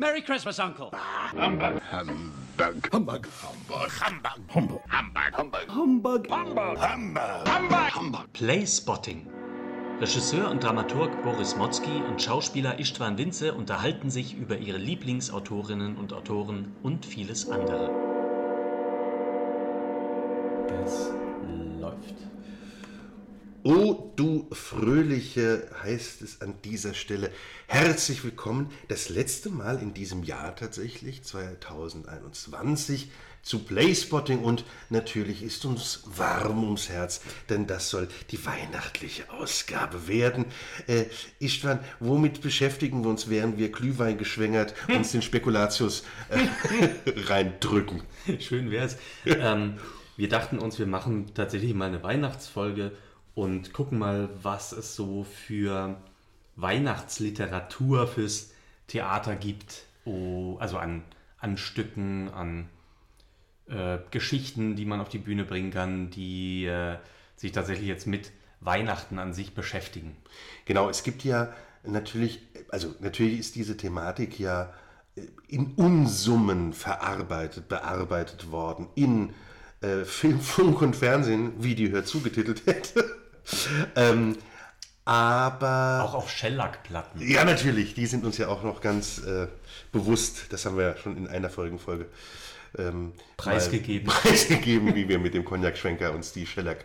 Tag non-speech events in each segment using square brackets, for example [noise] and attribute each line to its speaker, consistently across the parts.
Speaker 1: Merry Christmas, Uncle.
Speaker 2: Humbug. Humbug. Humbug. Humbug. Humbug. Humbug.
Speaker 3: Humbug.
Speaker 2: Humbug. Humbug. Humbug.
Speaker 4: Playspotting. Regisseur und Dramaturg Boris Motzki und Schauspieler Istvan Winze unterhalten sich über ihre Lieblingsautorinnen und Autoren und vieles andere.
Speaker 3: Läuft.
Speaker 5: O du Fröhliche heißt es an dieser Stelle. Herzlich willkommen. Das letzte Mal in diesem Jahr tatsächlich, 2021, zu Playspotting und natürlich ist uns warm ums Herz, denn das soll die weihnachtliche Ausgabe werden. Äh, Istvan, womit beschäftigen wir uns, während wir Glühwein geschwängert [laughs] uns den Spekulatius äh, [laughs] reindrücken?
Speaker 4: Schön wär's. ähm, wir dachten uns, wir machen tatsächlich mal eine Weihnachtsfolge und gucken mal, was es so für Weihnachtsliteratur fürs Theater gibt. Oh, also an, an Stücken, an äh, Geschichten, die man auf die Bühne bringen kann, die äh, sich tatsächlich jetzt mit Weihnachten an sich beschäftigen.
Speaker 5: Genau, es gibt ja natürlich, also natürlich ist diese Thematik ja äh, in Unsummen verarbeitet, bearbeitet worden, in äh, Film, Funk und Fernsehen, wie die Hör zugetitelt hätte. Ähm, aber.
Speaker 4: Auch auf Shellac-Platten.
Speaker 5: Ja, natürlich, die sind uns ja auch noch ganz äh, bewusst. Das haben wir ja schon in einer Folgenfolge ähm,
Speaker 4: Preisgegeben. [laughs]
Speaker 5: Preisgegeben, wie wir mit dem Cognac-Schwenker uns die Shellac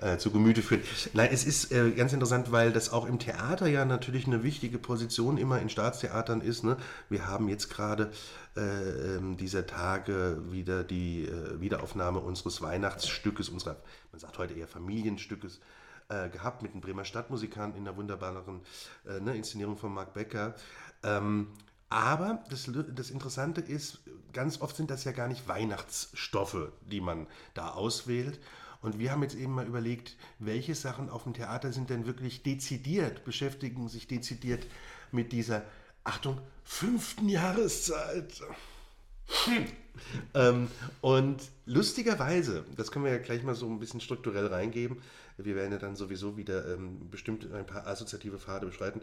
Speaker 5: äh, zu Gemüte führen. Nein, es ist äh, ganz interessant, weil das auch im Theater ja natürlich eine wichtige Position immer in Staatstheatern ist. Ne? Wir haben jetzt gerade äh, ähm, dieser Tage wieder die äh, Wiederaufnahme unseres Weihnachtsstückes, unserer, man sagt heute eher Familienstückes, äh, gehabt mit den Bremer Stadtmusikanten in der wunderbaren äh, ne, Inszenierung von Marc Becker. Ähm, aber das, das Interessante ist, ganz oft sind das ja gar nicht Weihnachtsstoffe, die man da auswählt. Und wir haben jetzt eben mal überlegt, welche Sachen auf dem Theater sind denn wirklich dezidiert, beschäftigen sich dezidiert mit dieser, Achtung, fünften Jahreszeit. Hm. ähm, und lustigerweise, das können wir ja gleich mal so ein bisschen strukturell reingeben, wir werden ja dann sowieso wieder ähm, bestimmt ein paar assoziative Pfade beschreiten,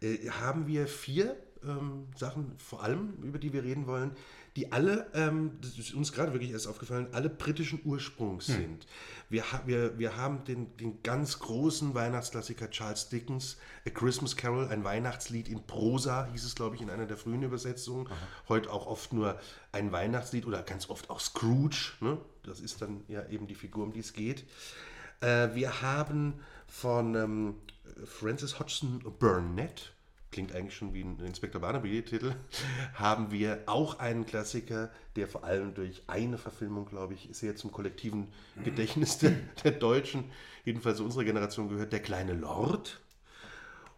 Speaker 5: äh, haben wir vier ähm, Sachen vor allem, über die wir reden wollen, die alle, ähm, das ist uns gerade wirklich erst aufgefallen, alle britischen Ursprungs hm. sind. Wir, ha wir, wir haben den, den ganz großen Weihnachtsklassiker Charles Dickens, A Christmas Carol, ein Weihnachtslied in Prosa, hieß es, glaube ich, in einer der frühen Übersetzungen. Aha. Heute auch oft nur ein Weihnachtslied oder ganz oft auch Scrooge. Ne? Das ist dann ja eben die Figur, um die es geht. Äh, wir haben von ähm, Francis Hodgson Burnett, klingt eigentlich schon wie ein Inspektor Barnaby-Titel, [laughs] haben wir auch einen Klassiker, der vor allem durch eine Verfilmung, glaube ich, sehr zum kollektiven Gedächtnis der, der Deutschen, jedenfalls unserer Generation gehört, Der kleine Lord.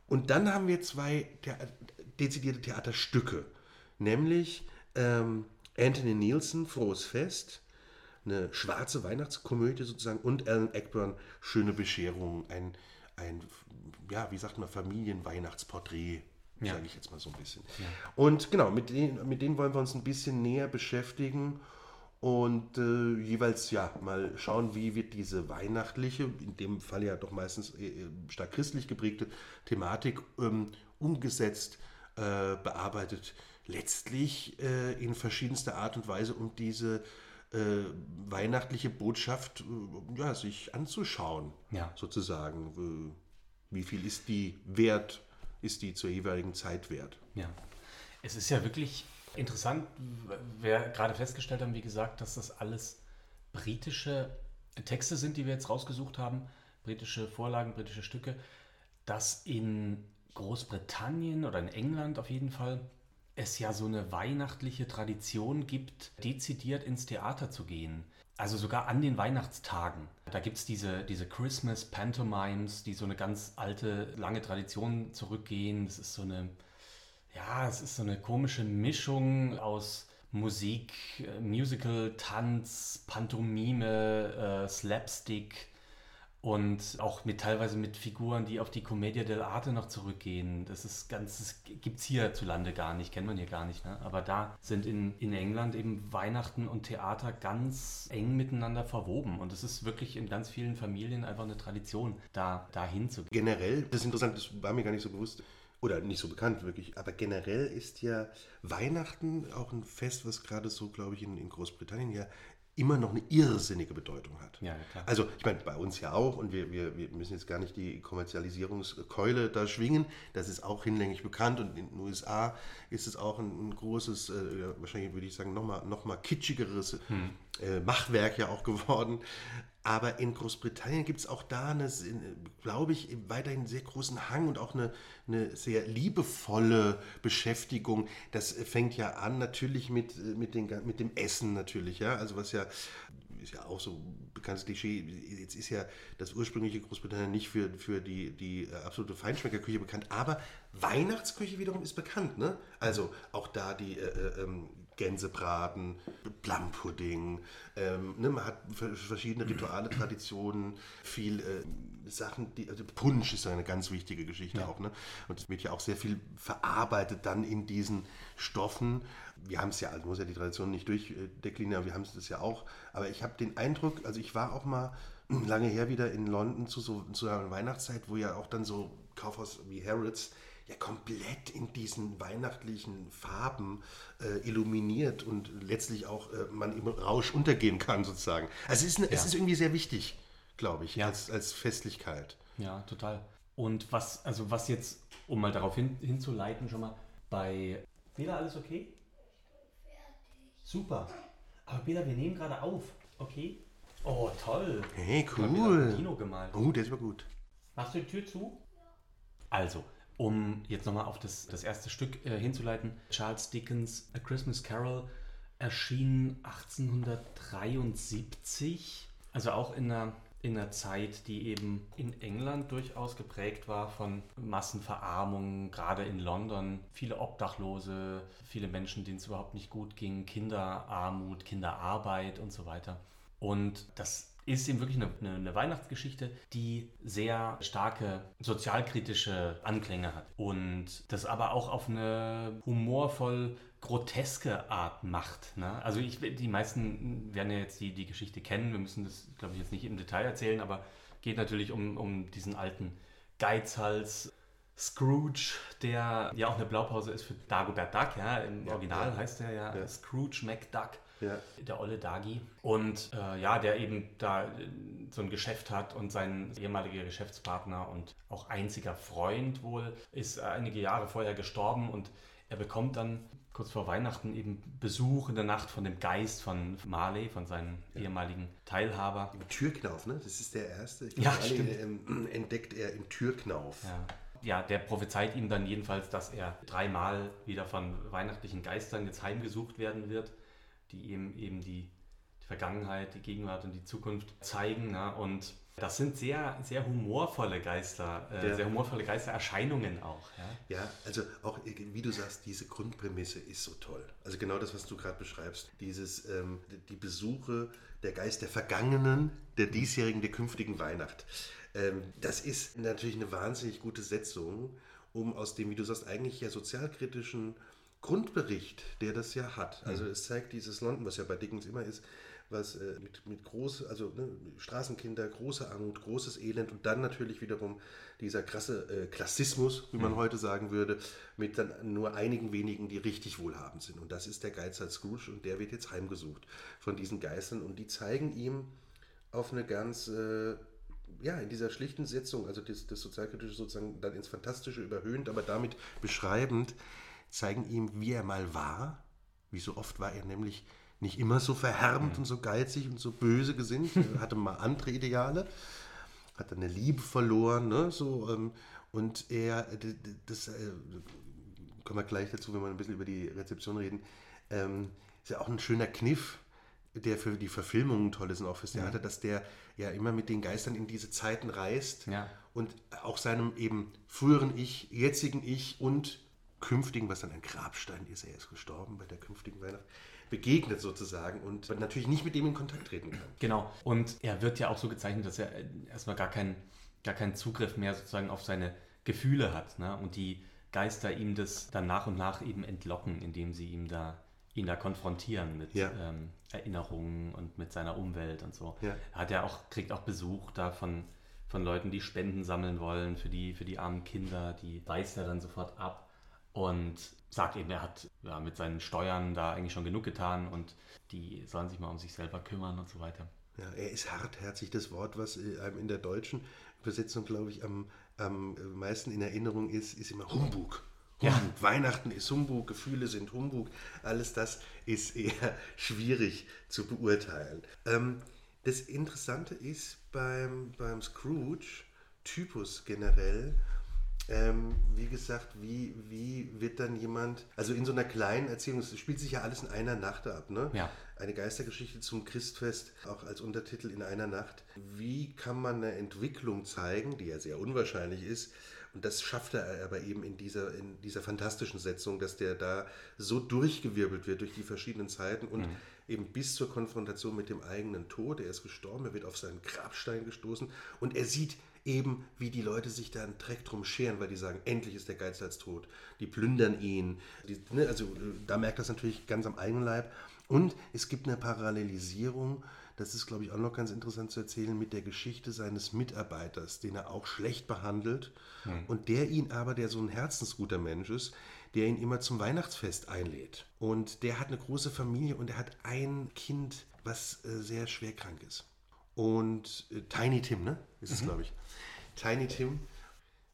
Speaker 5: Und dann haben wir zwei Thea dezidierte Theaterstücke, nämlich ähm, Anthony Nielsen, Frohes Fest, eine schwarze Weihnachtskomödie sozusagen und Alan Eckburn, Schöne Bescherung, ein ein, ja, wie sagt man, Familienweihnachtsporträt, ja. sage ich jetzt mal so ein bisschen. Ja. Und genau, mit denen, mit denen wollen wir uns ein bisschen näher beschäftigen und äh, jeweils ja mal schauen, wie wird diese weihnachtliche, in dem Fall ja doch meistens äh, stark christlich geprägte Thematik ähm, umgesetzt, äh, bearbeitet, letztlich äh, in verschiedenster Art und Weise, um diese äh, weihnachtliche Botschaft äh, ja, sich anzuschauen, ja. sozusagen. Wie viel ist die wert, ist die zur jeweiligen Zeit wert?
Speaker 4: Ja, es ist ja wirklich interessant, wir gerade festgestellt haben, wie gesagt, dass das alles britische Texte sind, die wir jetzt rausgesucht haben, britische Vorlagen, britische Stücke, dass in Großbritannien oder in England auf jeden Fall es ja so eine weihnachtliche Tradition gibt, dezidiert ins Theater zu gehen. Also sogar an den Weihnachtstagen. Da gibt es diese, diese Christmas Pantomimes, die so eine ganz alte, lange Tradition zurückgehen. Das ist so eine, ja, es ist so eine komische Mischung aus Musik, äh, Musical, Tanz, Pantomime, äh, Slapstick und auch mit teilweise mit Figuren, die auf die Commedia dell'arte noch zurückgehen. Das ist ganz, gibt es hierzulande gar nicht, kennt man hier gar nicht. Ne? Aber da sind in, in England eben Weihnachten und Theater ganz eng miteinander verwoben. Und es ist wirklich in ganz vielen Familien einfach eine Tradition, da dahin zu gehen.
Speaker 5: Generell, das ist interessant, das war mir gar nicht so bewusst oder nicht so bekannt wirklich, aber generell ist ja Weihnachten auch ein Fest, was gerade so, glaube ich, in, in Großbritannien ja immer noch eine irrsinnige Bedeutung hat.
Speaker 4: Ja, klar.
Speaker 5: Also ich meine, bei uns ja auch und wir, wir, wir müssen jetzt gar nicht die Kommerzialisierungskeule da schwingen. Das ist auch hinlänglich bekannt und in den USA ist es auch ein, ein großes, äh, wahrscheinlich würde ich sagen, nochmal noch mal kitschigeres hm. Äh, Machwerk ja auch geworden. Aber in Großbritannien gibt es auch da, eine, glaube ich, weiterhin einen sehr großen Hang und auch eine, eine sehr liebevolle Beschäftigung. Das fängt ja an natürlich mit, mit, den, mit dem Essen natürlich, ja. Also was ja ist ja auch so ein bekanntes Klischee. Jetzt ist ja das ursprüngliche Großbritannien nicht für, für die, die absolute Feinschmeckerküche bekannt, aber Weihnachtsküche wiederum ist bekannt. Ne? Also auch da die äh, äh ähm, Gänsebraten, Plumpudding. Ähm, ne, man hat verschiedene Rituale, [clears throat] Traditionen, viel äh, Sachen, die, also Punsch ist eine ganz wichtige Geschichte ja. auch. Ne? Und es wird ja auch sehr viel verarbeitet dann in diesen Stoffen. Wir haben es ja, also muss ja die Tradition nicht durchdeklinieren, aber wir haben es ja auch. Aber ich habe den Eindruck, also ich war auch mal [clears throat] lange her wieder in London zu so zu einer Weihnachtszeit, wo ja auch dann so Kaufhaus wie Harrods ja komplett in diesen weihnachtlichen Farben äh, illuminiert und letztlich auch äh, man im Rausch untergehen kann sozusagen. Also es ist, ja. es ist irgendwie sehr wichtig, glaube ich, ja. als, als Festlichkeit.
Speaker 4: Ja, total. Und was, also was jetzt, um mal darauf hin, hinzuleiten, schon mal, bei Bela alles okay? Super. Aber Bela, wir nehmen gerade auf, okay? Oh, toll.
Speaker 5: Hey, cool.
Speaker 4: Dino gemalt.
Speaker 5: Oh, der ist aber gut.
Speaker 4: Machst du die Tür zu? Also, um jetzt nochmal auf das, das erste Stück äh, hinzuleiten, Charles Dickens A Christmas Carol erschien 1873, also auch in einer, in einer Zeit, die eben in England durchaus geprägt war von Massenverarmung, gerade in London. Viele Obdachlose, viele Menschen, denen es überhaupt nicht gut ging, Kinderarmut, Kinderarbeit und so weiter. Und das ist eben wirklich eine, eine, eine, Weihnachtsgeschichte, die sehr starke sozialkritische Anklänge hat und das aber auch auf eine humorvoll groteske Art macht. Ne? Also ich, die meisten werden ja jetzt die, die Geschichte kennen, wir müssen das, glaube ich, jetzt nicht im Detail erzählen, aber geht natürlich um, um diesen alten Geizhals. Scrooge, der ja auch eine Blaupause ist für Dagobert Duck, ja, im ja, Original ja. heißt er ja, ja, Scrooge McDuck ja. der olle Dagi. Und äh, ja, der eben da äh, so ein Geschäft hat und sein ehemaliger Geschäftspartner und auch einziger Freund wohl ist einige Jahre vorher gestorben und er bekommt dann kurz vor Weihnachten eben Besuch in der Nacht von dem Geist von Marley, von seinem ja. ehemaligen Teilhaber.
Speaker 5: Im Türknauf, ne? Das ist der erste.
Speaker 4: Ich ja, Marley,
Speaker 5: ähm, [clears throat] entdeckt er im Türknauf.
Speaker 4: Ja. ja, der prophezeit ihm dann jedenfalls, dass er dreimal wieder von weihnachtlichen Geistern jetzt heimgesucht werden wird die eben, eben die, die Vergangenheit, die Gegenwart und die Zukunft zeigen. Ne? Und das sind sehr, sehr humorvolle Geister, äh, ja. sehr humorvolle Geistererscheinungen auch.
Speaker 5: Ja? ja, also auch, wie du sagst, diese Grundprämisse ist so toll. Also genau das, was du gerade beschreibst. Dieses, ähm, die Besuche der Geist der Vergangenen, der diesjährigen, der künftigen Weihnacht. Ähm, das ist natürlich eine wahnsinnig gute Setzung, um aus dem, wie du sagst, eigentlich ja sozialkritischen Grundbericht, der das ja hat. Also mhm. es zeigt dieses London, was ja bei Dickens immer ist, was äh, mit, mit groß, also ne, Straßenkinder, große Armut, großes Elend und dann natürlich wiederum dieser krasse äh, Klassismus, wie man mhm. heute sagen würde, mit dann nur einigen wenigen, die richtig wohlhabend sind. Und das ist der Geizhals Scrooge und der wird jetzt heimgesucht von diesen Geistern und die zeigen ihm auf eine ganz, äh, ja, in dieser schlichten Setzung, also das, das Sozialkritische sozusagen dann ins Fantastische überhöhend, aber damit beschreibend, zeigen ihm, wie er mal war. Wie so oft war er nämlich nicht immer so verhärmt mhm. und so geizig und so böse gesinnt. Er [laughs] hatte mal andere Ideale, hat eine Liebe verloren, ne? so, ähm, und er, das äh, kommen wir gleich dazu, wenn wir ein bisschen über die Rezeption reden, ähm, ist ja auch ein schöner Kniff, der für die Verfilmungen toll ist und auch fürs Theater, ja. dass der ja immer mit den Geistern in diese Zeiten reist
Speaker 4: ja.
Speaker 5: und auch seinem eben früheren Ich, jetzigen Ich und künftigen, was dann ein Grabstein ist, er ist gestorben bei der künftigen Weihnacht, begegnet sozusagen und natürlich nicht mit dem in Kontakt treten kann.
Speaker 4: Genau. Und er wird ja auch so gezeichnet, dass er erstmal gar keinen, gar keinen Zugriff mehr sozusagen auf seine Gefühle hat. Ne? Und die Geister ihm das dann nach und nach eben entlocken, indem sie ihm da ihn da konfrontieren mit ja. ähm, Erinnerungen und mit seiner Umwelt und so. Ja. Er hat ja auch, kriegt auch Besuch da von von Leuten, die Spenden sammeln wollen für die, für die armen Kinder. Die weist er dann sofort ab und sagt eben, er hat ja, mit seinen Steuern da eigentlich schon genug getan und die sollen sich mal um sich selber kümmern und so weiter.
Speaker 5: Ja, er ist hartherzig. Das Wort, was äh, einem in der deutschen Übersetzung, glaube ich, am, am meisten in Erinnerung ist, ist immer Humbug. Ja. Weihnachten ist Humbug, Gefühle sind Humbug. Alles das ist eher [laughs] schwierig zu beurteilen. Ähm, das Interessante ist beim, beim Scrooge-Typus generell, ähm, wie gesagt, wie, wie wird dann jemand, also in so einer kleinen Erzählung, es spielt sich ja alles in einer Nacht ab, ne?
Speaker 4: Ja.
Speaker 5: Eine Geistergeschichte zum Christfest, auch als Untertitel in einer Nacht. Wie kann man eine Entwicklung zeigen, die ja sehr unwahrscheinlich ist, und das schafft er aber eben in dieser, in dieser fantastischen Setzung, dass der da so durchgewirbelt wird durch die verschiedenen Zeiten und mhm. eben bis zur Konfrontation mit dem eigenen Tod. Er ist gestorben, er wird auf seinen Grabstein gestoßen und er sieht eben, wie die Leute sich da einen Dreck drum scheren, weil die sagen, endlich ist der Geiz als tot. Die plündern ihn. Die, ne, also da merkt das natürlich ganz am eigenen Leib. Und es gibt eine Parallelisierung das ist, glaube ich, auch noch ganz interessant zu erzählen mit der Geschichte seines Mitarbeiters, den er auch schlecht behandelt mhm. und der ihn aber, der so ein herzensguter Mensch ist, der ihn immer zum Weihnachtsfest einlädt. Und der hat eine große Familie und er hat ein Kind, was äh, sehr schwer krank ist. Und äh, Tiny Tim, ne? Ist es, mhm. glaube ich. Tiny Tim.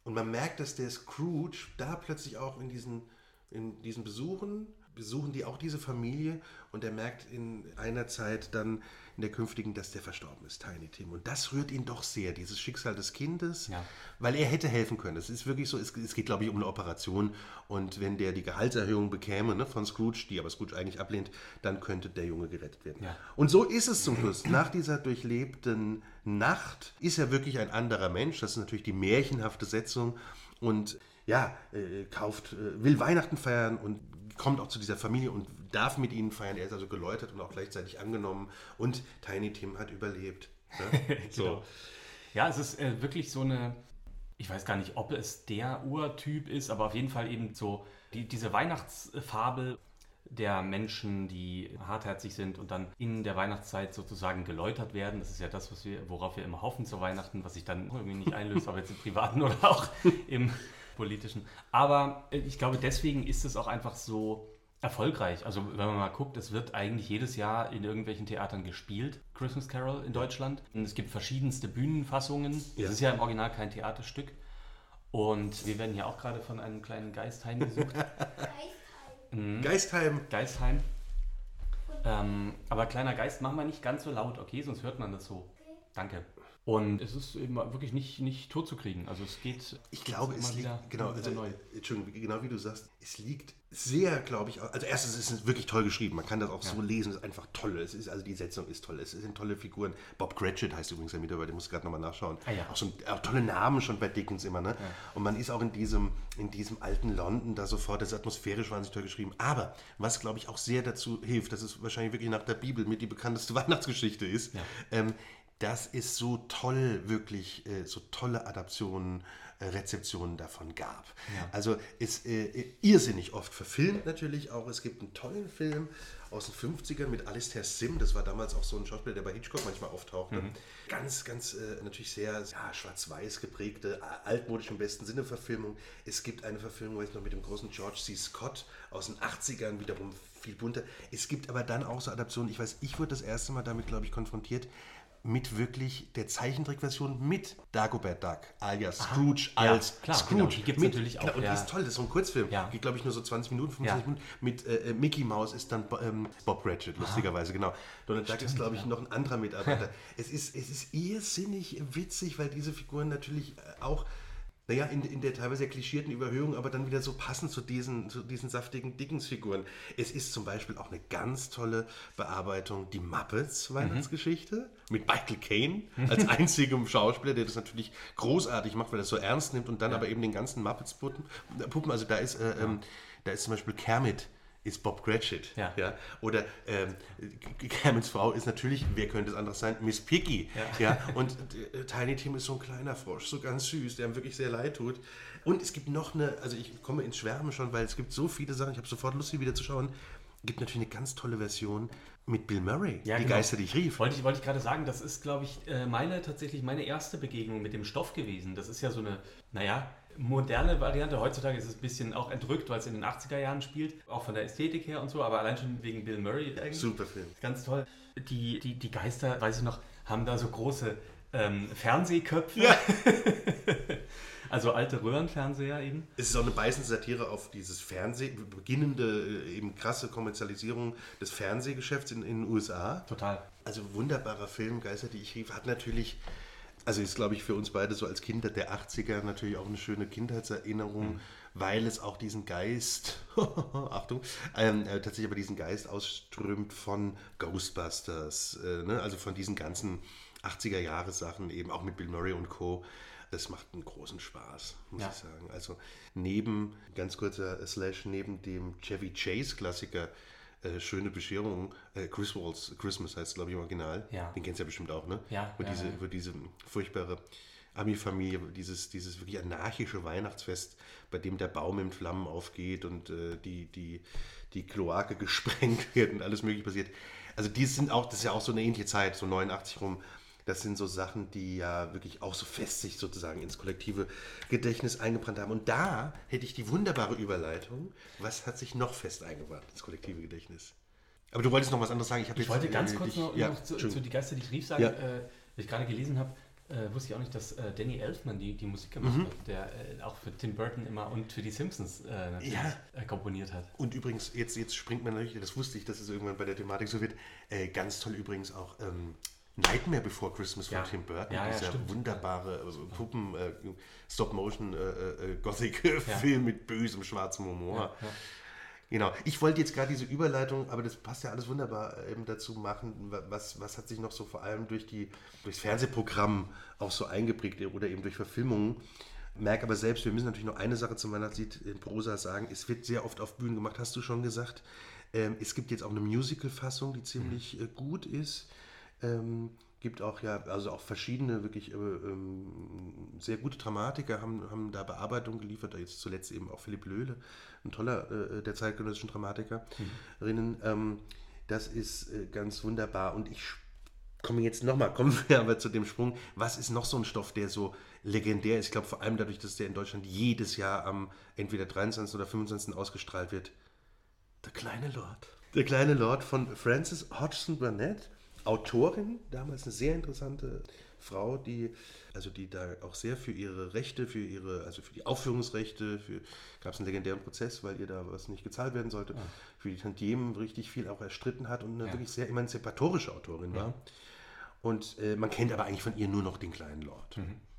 Speaker 5: Und man merkt, dass der Scrooge da plötzlich auch in diesen, in diesen Besuchen besuchen die auch diese Familie und er merkt in einer Zeit dann in der künftigen, dass der verstorben ist, Tiny Tim. Und das rührt ihn doch sehr, dieses Schicksal des Kindes, ja. weil er hätte helfen können. Es ist wirklich so, es, es, geht, glaube ich, um eine Operation und wenn der die Gehaltserhöhung bekäme ne, von Scrooge, die aber Scrooge eigentlich ablehnt, dann könnte der Junge gerettet werden. Ja. Und so ist es zum Schluss. Nach dieser durchlebten Nacht ist er wirklich ein anderer Mensch. Das ist natürlich die märchenhafte Setzung und ja, äh, kauft, äh, will Weihnachten feiern und kommt auch zu dieser Familie und darf mit ihnen feiern. Er ist also geläutert und auch gleichzeitig angenommen. Und Tiny Tim hat überlebt.
Speaker 4: Ne? [laughs] so. genau. Ja, es ist äh, wirklich so eine, ich weiß gar nicht, ob es der Urtyp ist, aber auf jeden Fall eben so die, diese Weihnachtsfabel der Menschen, die hartherzig sind und dann in der Weihnachtszeit sozusagen geläutert werden. Das ist ja das, was wir, worauf wir immer hoffen zu Weihnachten, was sich dann irgendwie nicht einlöst, ob jetzt im privaten oder auch im politischen. Aber äh, ich glaube, deswegen ist es auch einfach so erfolgreich. Also wenn man mal guckt, es wird eigentlich jedes Jahr in irgendwelchen Theatern gespielt, Christmas Carol in Deutschland. Und es gibt verschiedenste Bühnenfassungen. Ja. Es ist ja im Original kein Theaterstück. Und wir werden hier auch gerade von einem kleinen Geistheim besucht. [laughs]
Speaker 5: mhm. Geistheim.
Speaker 4: Geistheim. Ähm, aber kleiner Geist, machen wir nicht ganz so laut, okay? Sonst hört man das so. Danke. Und es ist eben wirklich nicht, nicht tot zu kriegen. Also es geht.
Speaker 5: Ich glaube, es liegt, genau, also, neu. Entschuldigung, genau wie du sagst, es liegt sehr, glaube ich, also erstens ist es wirklich toll geschrieben. Man kann das auch ja. so lesen, es ist einfach toll. Es ist, also die Setzung ist toll. Es sind tolle Figuren. Bob Cratchit heißt übrigens der Mitarbeiter, den muss ich gerade nochmal nachschauen. Ah, ja. Auch so auch tolle Namen schon bei Dickens immer, ne? Ja. Und man ist auch in diesem, in diesem alten London da sofort, das ist atmosphärisch wahnsinnig toll geschrieben. Aber was, glaube ich, auch sehr dazu hilft, dass es wahrscheinlich wirklich nach der Bibel mit die bekannteste [laughs] Weihnachtsgeschichte ist, ähm, dass es so toll, wirklich äh, so tolle Adaptionen, äh, Rezeptionen davon gab. Ja. Also ist äh, irrsinnig oft verfilmt natürlich auch. Es gibt einen tollen Film aus den 50ern mit Alistair Sim, das war damals auch so ein Schauspieler, der bei Hitchcock manchmal auftauchte. Mhm. Ganz, ganz äh, natürlich sehr ja, schwarz-weiß geprägte, altmodisch im besten Sinne Verfilmung. Es gibt eine Verfilmung, weiß ich noch, mit dem großen George C. Scott aus den 80ern, wiederum viel bunter. Es gibt aber dann auch so Adaptionen, ich weiß, ich wurde das erste Mal damit, glaube ich, konfrontiert, mit wirklich der Zeichentrickversion mit Dagobert Duck, alias Aha. Scrooge als ja, klar, Scrooge. Genau,
Speaker 4: die gibt es natürlich auch.
Speaker 5: Genau, und ja. die ist toll, das ist so ein Kurzfilm. Ja. Geht, glaube ich, nur so 20 Minuten, 50 ja. Minuten. Mit äh, äh, Mickey Mouse ist dann ähm, Bob Ratchet, lustigerweise, genau. Donald Duck ist, glaube ich, noch ein anderer Mitarbeiter. [laughs] es, ist, es ist irrsinnig witzig, weil diese Figuren natürlich äh, auch naja, in, in der teilweise klischierten Überhöhung, aber dann wieder so passend zu diesen, zu diesen saftigen Dickens-Figuren. Es ist zum Beispiel auch eine ganz tolle Bearbeitung, die Muppets-Weihnachtsgeschichte mhm. mit Michael Caine als [laughs] einzigem Schauspieler, der das natürlich großartig macht, weil er es so ernst nimmt und dann ja. aber eben den ganzen Muppets-Puppen, also da ist, äh, ähm, da ist zum Beispiel Kermit ist Bob Cratchit. Ja. ja? Oder ähm, Kermits Frau ist natürlich, wer könnte es anders sein, Miss Piggy. Ja. ja? Und äh, Tiny Tim ist so ein kleiner Frosch, so ganz süß, der ihm wirklich sehr leid tut. Und es gibt noch eine, also ich komme ins Schwärmen schon, weil es gibt so viele Sachen, ich habe sofort Lust, hier wieder zu schauen. gibt natürlich eine ganz tolle Version mit Bill Murray,
Speaker 4: Ja,
Speaker 5: Die
Speaker 4: genau.
Speaker 5: Geister, die ich rief.
Speaker 4: Wollte ich, wollte ich gerade sagen, das ist, glaube ich, äh, meine tatsächlich meine erste Begegnung mit dem Stoff gewesen. Das ist ja so eine, naja, moderne Variante. Heutzutage ist es ein bisschen auch entrückt, weil es in den 80er Jahren spielt, auch von der Ästhetik her und so, aber allein schon wegen Bill Murray eigentlich.
Speaker 5: Super Film.
Speaker 4: Ganz toll. Die, die, die Geister, weiß ich noch, haben da so große ähm, Fernsehköpfe.
Speaker 5: Ja. [laughs]
Speaker 4: Also alte Röhrenfernseher eben.
Speaker 5: Es ist auch eine beißende Satire auf dieses Fernseh, beginnende, äh, eben krasse Kommerzialisierung des Fernsehgeschäfts in, in den USA.
Speaker 4: Total.
Speaker 5: Also wunderbarer Film, Geister, die ich rief, hat natürlich, also ist glaube ich für uns beide so als Kinder der 80er natürlich auch eine schöne Kindheitserinnerung, weil es auch diesen Geist, [laughs] Achtung, ähm, äh, tatsächlich aber diesen Geist ausströmt von Ghostbusters, äh, ne? also von diesen ganzen 80er Jahre Sachen, eben auch mit Bill Murray und Co. Das macht einen großen Spaß, muss
Speaker 4: Ja.
Speaker 5: ich sagen. Also neben, ganz kurzer Slash, neben dem Chevy Chase Klassiker äh, Schöne Bescherung, äh, Chris Walls Christmas heißt es, glaube ich, im Original.
Speaker 4: Ja.
Speaker 5: Den kennst du ja bestimmt auch, ne?
Speaker 4: Ja,
Speaker 5: Wo
Speaker 4: ja,
Speaker 5: diese,
Speaker 4: ja.
Speaker 5: wo diese furchtbare Ami-Familie, dieses, dieses wirklich anarchische Weihnachtsfest, bei dem der Baum in Flammen aufgeht und äh, die, die, die Kloake [laughs] gesprengt wird und alles mögliche passiert. Also die sind auch, das ist ja auch so eine ähnliche Zeit, so 89 rum. Das sind so Sachen, die ja wirklich auch so fest sich sozusagen ins kollektive Gedächtnis eingebrannt haben. Und da hätte ich die wunderbare Überleitung. Was hat sich noch fest eingebrannt ins kollektive Gedächtnis? Aber du wolltest noch was anderes sagen.
Speaker 4: Ich
Speaker 5: jetzt,
Speaker 4: wollte
Speaker 5: äh,
Speaker 4: ganz kurz
Speaker 5: dich-
Speaker 4: noch,
Speaker 5: ja,
Speaker 4: zu, zu. Die Geister, die ich rief, sagen.
Speaker 5: Ja.
Speaker 4: Äh, was ich gerade gelesen habe, äh, wusste ich auch nicht, dass äh, Danny Elfman die, die Musik gemacht
Speaker 5: Mhm.
Speaker 4: hat, der äh, auch für Tim Burton immer und für die Simpsons äh, natürlich
Speaker 5: Ja.
Speaker 4: äh, komponiert hat.
Speaker 5: Und übrigens, jetzt, jetzt springt man natürlich, das wusste ich, dass es irgendwann bei der Thematik so wird. Äh, ganz toll übrigens auch ähm, Nightmare Before Christmas von
Speaker 4: Ja.
Speaker 5: Tim Burton.
Speaker 4: Ja, ja,
Speaker 5: dieser
Speaker 4: stimmt.
Speaker 5: wunderbare also Puppen, äh, Stop-Motion, äh, äh, Gothic-Film mit bösem schwarzem Humor. Genau. Ich wollte jetzt gerade diese Überleitung, aber das passt ja alles wunderbar äh, eben dazu machen. Wa- Was, was hat sich noch so vor allem durch die, durchs Fernsehprogramm auch so eingeprägt oder eben durch Verfilmungen? Merke aber selbst, wir müssen natürlich noch eine Sache zum Weihnachtslied in Prosa sagen. Es wird sehr oft auf Bühnen gemacht, hast du schon gesagt. Ähm, es gibt jetzt auch eine Musical-Fassung, die ziemlich äh, gut ist. Ähm, gibt auch ja, also auch verschiedene wirklich äh, ähm, sehr gute Dramatiker haben, haben da Bearbeitung geliefert, jetzt zuletzt eben auch Philipp Löhle, ein toller äh, der zeitgenössischen Dramatikerinnen. Ähm, das ist äh, ganz wunderbar und ich komme jetzt nochmal, [laughs] kommen wir aber zu dem Sprung, was ist noch so ein Stoff, der so legendär ist? Ich glaube vor allem dadurch, dass der in Deutschland jedes Jahr am entweder 23. oder 25. ausgestrahlt wird. Der kleine Lord. Der kleine Lord von Frances Hodgson Burnett, Autorin, damals eine sehr interessante Frau, die also die da auch sehr für ihre Rechte, für ihre, also für die Aufführungsrechte, für gab es einen legendären Prozess, weil ihr da was nicht gezahlt werden sollte, für die Tantiemen richtig viel auch erstritten hat und eine
Speaker 4: Ja.
Speaker 5: wirklich sehr emanzipatorische Autorin war. Und äh, man kennt aber eigentlich von ihr nur noch den kleinen Lord.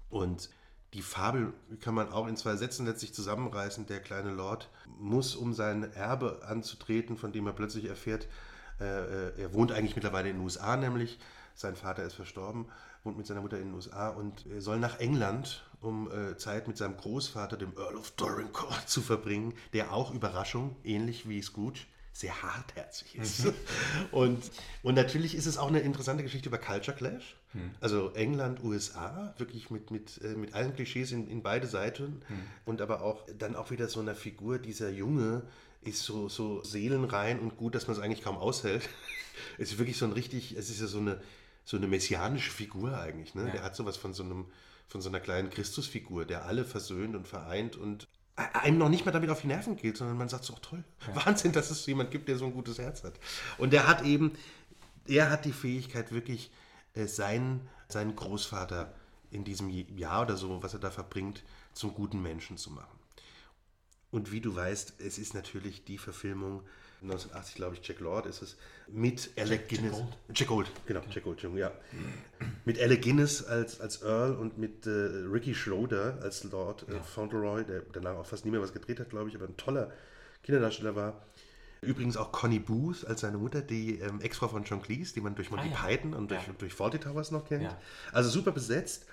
Speaker 5: Und die Fabel kann man auch in zwei Sätzen letztlich zusammenreißen. Der kleine Lord muss, um sein Erbe anzutreten, von dem er plötzlich erfährt, äh, äh, er wohnt eigentlich mittlerweile in den USA, nämlich sein Vater ist verstorben, wohnt mit seiner Mutter in den USA und soll nach England, um äh, Zeit mit seinem Großvater, dem Earl of Dorincourt, [laughs] zu verbringen, der auch, Überraschung, ähnlich wie Scrooge, sehr hartherzig ist. [laughs] und, und natürlich ist es auch eine interessante Geschichte über Culture Clash. Also England, USA, wirklich mit, mit, äh, mit allen Klischees in, in beide Seiten. Und aber auch dann auch wieder so einer Figur, dieser Junge ist so, so seelenrein und gut, dass man es eigentlich kaum aushält. [laughs] es ist wirklich so ein richtig, es ist ja so eine, so eine messianische Figur eigentlich. Ne?
Speaker 4: Ja.
Speaker 5: Der hat sowas von so einem von so einer kleinen Christusfigur, der alle versöhnt und vereint und einem noch nicht mal damit auf die Nerven geht, sondern man sagt so, toll, Wahnsinn, dass es jemand gibt, der so ein gutes Herz hat. Und der hat eben, er hat die Fähigkeit wirklich, äh, seinen, seinen Großvater in diesem Jahr oder so, was er da verbringt, zum guten Menschen zu machen. Und wie du weißt, es ist natürlich die Verfilmung, 1980 glaube ich, Jack Lord ist es, mit Alec Guinness.
Speaker 4: Gold.
Speaker 5: Jack Gold, genau, Jack Gold, ja. Mit Alec Guinness als, als Earl und mit äh, Ricky Schroeder als Lord äh, Fauntleroy, der danach auch fast nie mehr was gedreht hat, glaube ich, aber ein toller Kinderdarsteller war. Übrigens auch Connie Booth als seine Mutter, die ähm, Ex-Frau von John Cleese, die man durch Monty
Speaker 4: Ah, ja.
Speaker 5: Python und durch,
Speaker 4: Ja.
Speaker 5: durch Fawlty Towers noch kennt.
Speaker 4: Ja.
Speaker 5: Also super besetzt.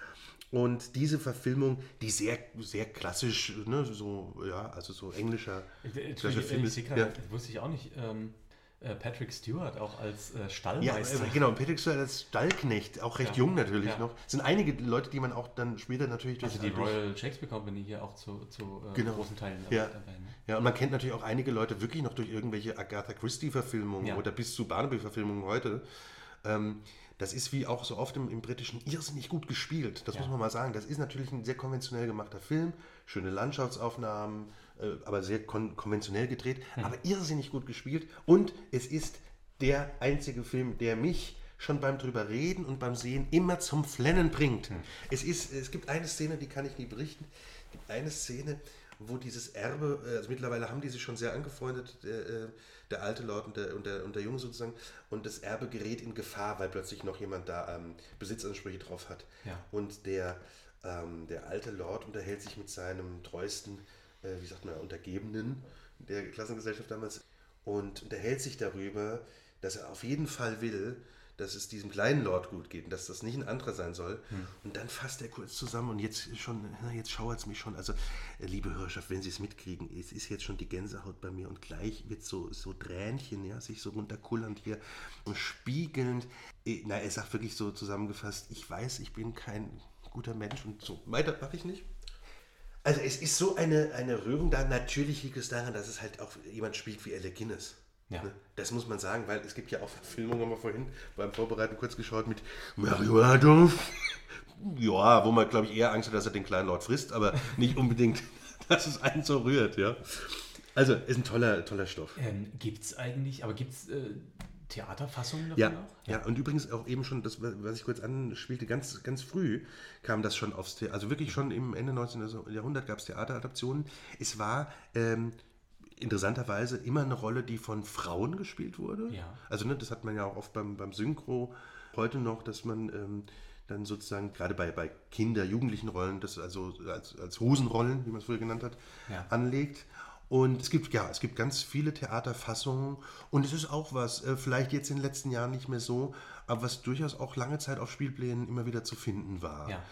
Speaker 5: Und diese Verfilmung, die sehr, sehr klassisch, ne, so, ja, also so englischer,
Speaker 4: Ich,
Speaker 5: klassischer
Speaker 4: ich,
Speaker 5: Film
Speaker 4: ich
Speaker 5: ist.
Speaker 4: gerade,
Speaker 5: Ja.
Speaker 4: wusste ich auch nicht. Ähm, äh, Patrick Stewart auch als äh,
Speaker 5: Ja,
Speaker 4: Stallmeister.
Speaker 5: äh, genau, Patrick Stewart als Stallknecht, auch recht
Speaker 4: Ja.
Speaker 5: jung natürlich
Speaker 4: Ja.
Speaker 5: noch. Es sind einige Leute, die man auch dann später natürlich durch
Speaker 4: also die
Speaker 5: durch-
Speaker 4: Royal Shakespeare Company hier auch zu, zu äh,
Speaker 5: Genau.
Speaker 4: großen Teilen
Speaker 5: Ja.
Speaker 4: dabei. Ne?
Speaker 5: Ja, und man kennt natürlich auch einige Leute wirklich noch durch irgendwelche Agatha Christie-Verfilmungen
Speaker 4: Ja.
Speaker 5: oder bis zu Barnaby-Verfilmungen heute. Ähm, das ist wie auch so oft im, im Britischen irrsinnig gut gespielt. Das
Speaker 4: Ja.
Speaker 5: muss man mal sagen. Das ist natürlich ein sehr konventionell gemachter Film. Schöne Landschaftsaufnahmen, äh, aber sehr kon konventionell gedreht,
Speaker 4: Hm.
Speaker 5: aber irrsinnig gut gespielt. Und es ist der einzige Film, der mich schon beim drüber reden und beim Sehen immer zum Flennen bringt.
Speaker 4: Hm.
Speaker 5: Es, ist, es gibt eine Szene, die kann ich nie berichten. Es gibt eine Szene, wo dieses Erbe, äh, also mittlerweile haben die sich schon sehr angefreundet, der, äh, der alte Lord und der, und, der, und der Junge sozusagen, und das Erbe gerät in Gefahr, weil plötzlich noch jemand da ähm, Besitzansprüche drauf hat.
Speaker 4: Ja.
Speaker 5: Und der, ähm, der alte Lord unterhält sich mit seinem treuesten, äh, wie sagt man, Untergebenen der Klassengesellschaft damals und unterhält sich darüber, dass er auf jeden Fall will, dass es diesem kleinen Lord gut geht und dass das nicht ein anderer sein soll. Und dann fasst er kurz zusammen und jetzt schon, na, jetzt schauert es mich schon. Also, äh, liebe Hörerschaft, wenn Sie es mitkriegen, es ist jetzt schon die Gänsehaut bei mir und gleich wird so, so Tränchen, ja, sich so runterkullernd hier und spiegelnd. Äh, Na, er sagt wirklich so zusammengefasst, ich weiß, ich bin kein guter Mensch und so. Weiter mache ich nicht. Also es ist so eine, eine Rührung da. Natürlich liegt es daran, dass es halt auch jemand spielt wie Alec Guinness.
Speaker 4: Ja.
Speaker 5: Ne? Das muss man sagen, weil es gibt ja auch Verfilmungen, haben wir vorhin beim Vorbereiten kurz geschaut mit Mario Adolf. Ja, wo man, glaube ich, eher Angst hat, dass er den kleinen Lord frisst, aber nicht unbedingt, [laughs] dass es einen so rührt, ja. Also, ist ein toller, toller Stoff.
Speaker 4: Ähm, gibt es eigentlich, aber gibt es äh, Theaterfassungen davon
Speaker 5: Ja,
Speaker 4: auch?
Speaker 5: ja, und übrigens auch eben schon, das, was ich kurz anspielte, ganz, ganz früh kam das schon aufs Theater. Also wirklich schon im Ende 19. Jahrhundert gab es Theateradaptionen. Es war ähm, interessanterweise immer eine Rolle, die von Frauen gespielt wurde.
Speaker 4: Ja.
Speaker 5: Also ne, das hat man ja auch oft beim, beim Synchro heute noch, dass man ähm, dann sozusagen gerade bei, bei Kinder-, Jugendlichen Rollen, das also als, als Hosenrollen, wie man es früher genannt hat,
Speaker 4: Ja.
Speaker 5: anlegt. Und es gibt, ja, es gibt ganz viele Theaterfassungen und es ist auch was, äh, vielleicht jetzt in den letzten Jahren nicht mehr so, aber was durchaus auch lange Zeit auf Spielplänen immer wieder zu finden war.
Speaker 4: Ja.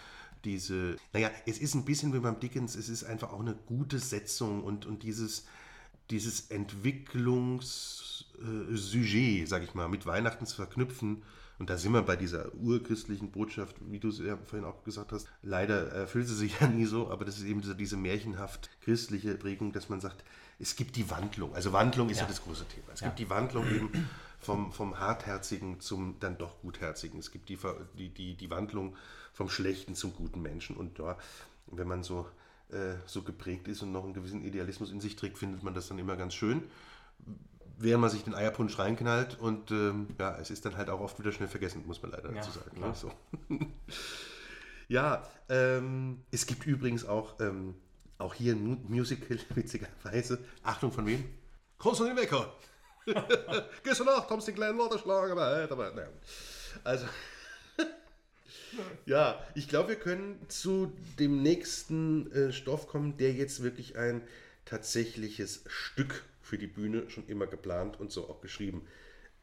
Speaker 5: Diese, naja, es ist ein bisschen wie beim Dickens, es ist einfach auch eine gute Setzung und, und dieses, dieses Entwicklungssujet, sag ich mal, mit Weihnachten zu verknüpfen. Und da sind wir bei dieser urchristlichen Botschaft, wie du es ja vorhin auch gesagt hast. Leider erfüllt sie sich [laughs] ja nie so, aber das ist eben diese, diese märchenhaft christliche Prägung, dass man sagt, es gibt die Wandlung. Also Wandlung ist ja,
Speaker 4: Ja.
Speaker 5: das große Thema. Es
Speaker 4: Ja.
Speaker 5: gibt die Wandlung eben vom, vom Hartherzigen zum dann doch Gutherzigen. Es gibt die, die, die, die Wandlung vom Schlechten zum guten Menschen. Und ja, wenn man so, äh, so geprägt ist und noch einen gewissen Idealismus in sich trägt, findet man das dann immer ganz schön während man sich den Eierpunsch reinknallt und ähm, ja, es ist dann halt auch oft wieder schnell vergessen, muss man leider
Speaker 4: Ja,
Speaker 5: dazu sagen. Ne? So. [laughs] ja, ähm, es gibt übrigens auch, ähm, auch hier ein Mu- Musical, [laughs] witzigerweise. Achtung, von wem? Konstantin Wecker! [laughs] Gehst du nach, kommst den kleinen Worte schlagen, aber, aber nein. Also, ja, ich glaube, wir können zu dem nächsten äh, Stoff kommen, der jetzt wirklich ein tatsächliches Stück für die Bühne schon immer geplant und so auch geschrieben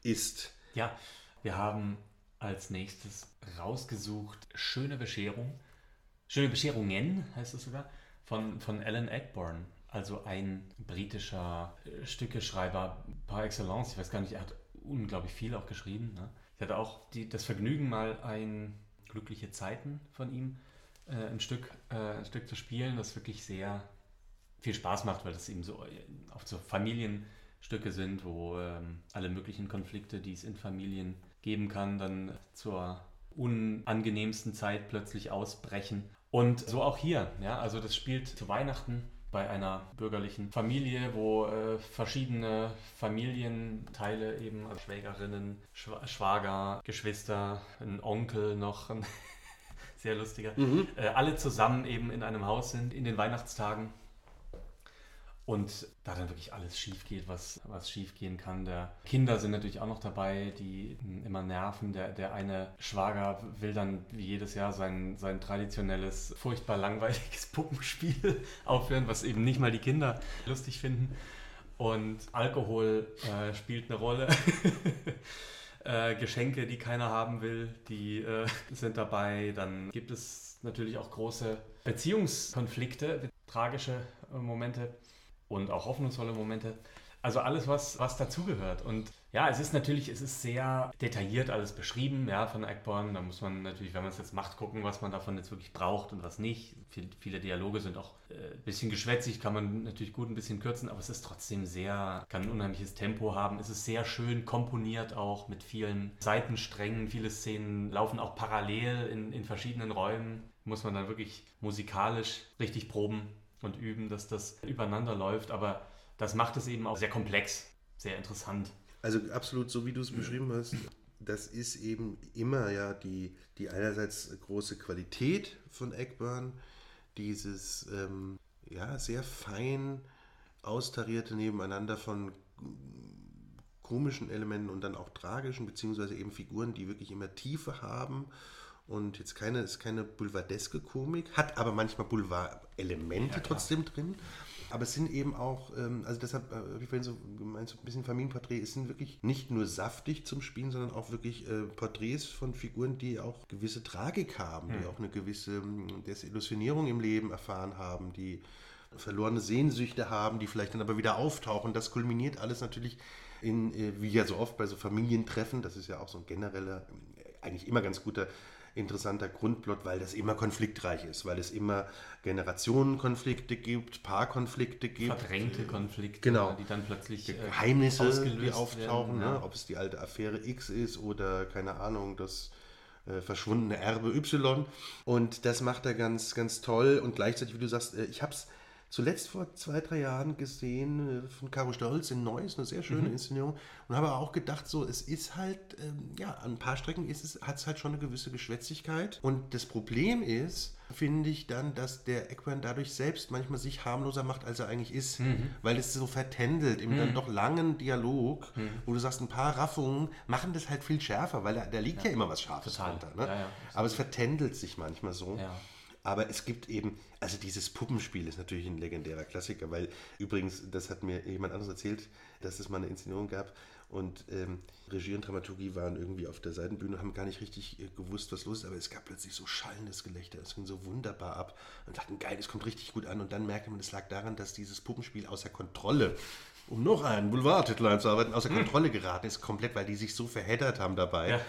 Speaker 5: ist.
Speaker 4: Ja, wir haben als nächstes rausgesucht Schöne Bescherung. Schöne Bescherungen heißt es sogar, von, von Alan Ayckbourn. Also ein britischer äh, Stückeschreiber par excellence. Ich weiß gar nicht, er hat unglaublich viel auch geschrieben. Ne? Ich hatte auch die, das Vergnügen, mal ein Glückliche Zeiten von ihm äh, ein, Stück, äh, ein Stück zu spielen, das wirklich sehr viel Spaß macht, weil das eben so äh, oft so Familienstücke sind, wo ähm, alle möglichen Konflikte, die es in Familien geben kann, dann zur unangenehmsten Zeit plötzlich ausbrechen. Und so auch hier, ja, also das spielt zu Weihnachten bei einer bürgerlichen Familie, wo äh, verschiedene Familienteile eben, also Schwägerinnen, Schwa Schwager, Geschwister, ein Onkel noch, ein [laughs] sehr lustiger, äh, alle zusammen eben in einem Haus sind in den Weihnachtstagen und da dann wirklich alles schief geht, was, was schief gehen kann. Der Kinder sind natürlich auch noch dabei, die immer nerven. Der, der eine Schwager will dann wie jedes Jahr sein, sein traditionelles, furchtbar langweiliges [laughs] Puppenspiel [laughs] aufhören, was eben nicht mal die Kinder lustig finden. Und Alkohol äh, spielt eine Rolle. [laughs] äh, Geschenke, die keiner haben will, die äh, sind dabei. Dann gibt es natürlich auch große Beziehungskonflikte, tragische äh, Momente und auch hoffnungsvolle Momente. Also alles, was, was dazugehört. Und ja, es ist natürlich, es ist sehr detailliert alles beschrieben, ja, von Eckborn. Da muss man natürlich, wenn man es jetzt macht, gucken, was man davon jetzt wirklich braucht und was nicht. Viel, viele Dialoge sind auch äh, ein bisschen geschwätzig, kann man natürlich gut ein bisschen kürzen, aber es ist trotzdem sehr, kann ein unheimliches Tempo haben. Es ist sehr schön komponiert auch mit vielen Seitensträngen. Viele Szenen laufen auch parallel in, in verschiedenen Räumen. Muss man dann wirklich musikalisch richtig proben und üben, dass das übereinander läuft. Aber das macht es eben auch sehr komplex, sehr interessant.
Speaker 5: Also absolut, so wie du es beschrieben hast, das ist eben immer ja die, die einerseits große Qualität von Eckburn, dieses ähm, ja, sehr fein austarierte Nebeneinander von komischen Elementen und dann auch tragischen, beziehungsweise eben Figuren, die wirklich immer Tiefe haben und jetzt keine, ist keine boulevardeske Komik, hat aber manchmal Boulevard-Elemente ja, trotzdem drin. Aber es sind eben auch, ähm, also deshalb äh, habe ich vorhin so gemeint, so ein bisschen Familienporträt, es sind wirklich nicht nur saftig zum Spielen, sondern auch wirklich äh, Porträts von Figuren, die auch gewisse Tragik haben, hm. die auch eine gewisse hm, Desillusionierung im Leben erfahren haben, die verlorene Sehnsüchte haben, die vielleicht dann aber wieder auftauchen. Das kulminiert alles natürlich in, äh, wie ja so oft bei so Familientreffen, das ist ja auch so ein genereller, eigentlich immer ganz guter interessanter Grundplot, weil das immer konfliktreich ist, weil es immer Generationenkonflikte gibt, Paarkonflikte gibt.
Speaker 4: Verdrängte Konflikte,
Speaker 5: genau.
Speaker 4: die dann plötzlich
Speaker 5: äh, Geheimnisse, die auftauchen, werden, ja. ne? ob es die alte Affäre X ist oder keine Ahnung, das äh, verschwundene Erbe Y. Und das macht er ganz, ganz toll und gleichzeitig, wie du sagst, äh, ich habe es zuletzt vor zwei, drei Jahren gesehen äh, von Caro Stolz in Neuss, eine sehr schöne mhm. Inszenierung. Und habe auch gedacht, so, es ist halt, ähm, ja, an ein paar Strecken ist es, hat es halt schon eine gewisse Geschwätzigkeit. Und das Problem ist, finde ich dann, dass der Eckburn dadurch selbst manchmal sich harmloser macht, als er eigentlich ist, mhm. weil es so vertändelt im mhm. dann doch langen Dialog, mhm. wo du sagst, ein paar Raffungen machen das halt viel schärfer, weil da, da liegt ja. ja immer was Scharfes Total. drunter. Ne? Ja, ja, Aber es vertändelt sich manchmal so. Aber es gibt eben, also dieses Puppenspiel ist natürlich ein legendärer Klassiker, weil übrigens, das hat mir jemand anderes erzählt, dass es mal eine Inszenierung gab und ähm, Regie und Dramaturgie waren irgendwie auf der Seitenbühne, haben gar nicht richtig äh, gewusst, was los ist, aber es gab plötzlich so schallendes Gelächter, es ging so wunderbar ab und dachten, geil, es kommt richtig gut an und dann merkte man, es lag daran, dass dieses Puppenspiel außer Kontrolle um noch einen Boulevardtitel einzuarbeiten, außer hm. Kontrolle geraten ist, komplett, weil die sich so verheddert haben dabei. Ja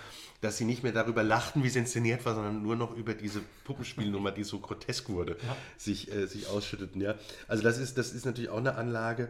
Speaker 5: dass sie nicht mehr darüber lachten, wie es inszeniert war, sondern nur noch über diese Puppenspielnummer, die so grotesk wurde, ja. sich, äh, sich ausschütteten. Ja? Also das ist, das ist natürlich auch eine Anlage,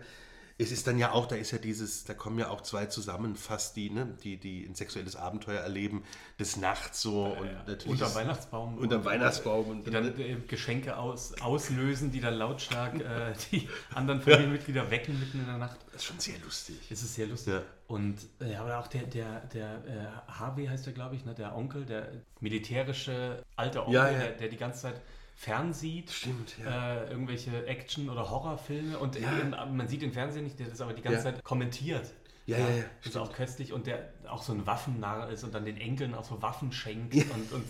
Speaker 5: es ist dann ja auch, da ist ja dieses, da kommen ja auch zwei zusammen, fast die, ne, die, die ein sexuelles Abenteuer erleben, des Nachts so
Speaker 4: ja, und ja. natürlich. Unter Weihnachtsbaum.
Speaker 5: Unter Weihnachtsbaum. Und
Speaker 4: die dann äh, Geschenke aus, auslösen, die dann lautstark äh, [laughs] die anderen Familienmitglieder wecken mitten in der Nacht.
Speaker 5: Das ist schon sehr lustig.
Speaker 4: Es ist sehr lustig. Ja. Und äh, ja, aber auch der, der, der äh, Harvey heißt der, glaube ich, ne, der Onkel, der militärische alte Onkel, der, der die ganze Zeit fernsieht.
Speaker 5: Stimmt,
Speaker 4: ja. Äh, irgendwelche Action- oder Horrorfilme und ja. eben, man sieht im Fernsehen nicht, der das aber die ganze ja. Zeit kommentiert.
Speaker 5: Ja, ja, ja.
Speaker 4: Das ist auch köstlich und der auch so ein Waffennarr ist und dann den Enkeln auch so Waffen schenkt und, und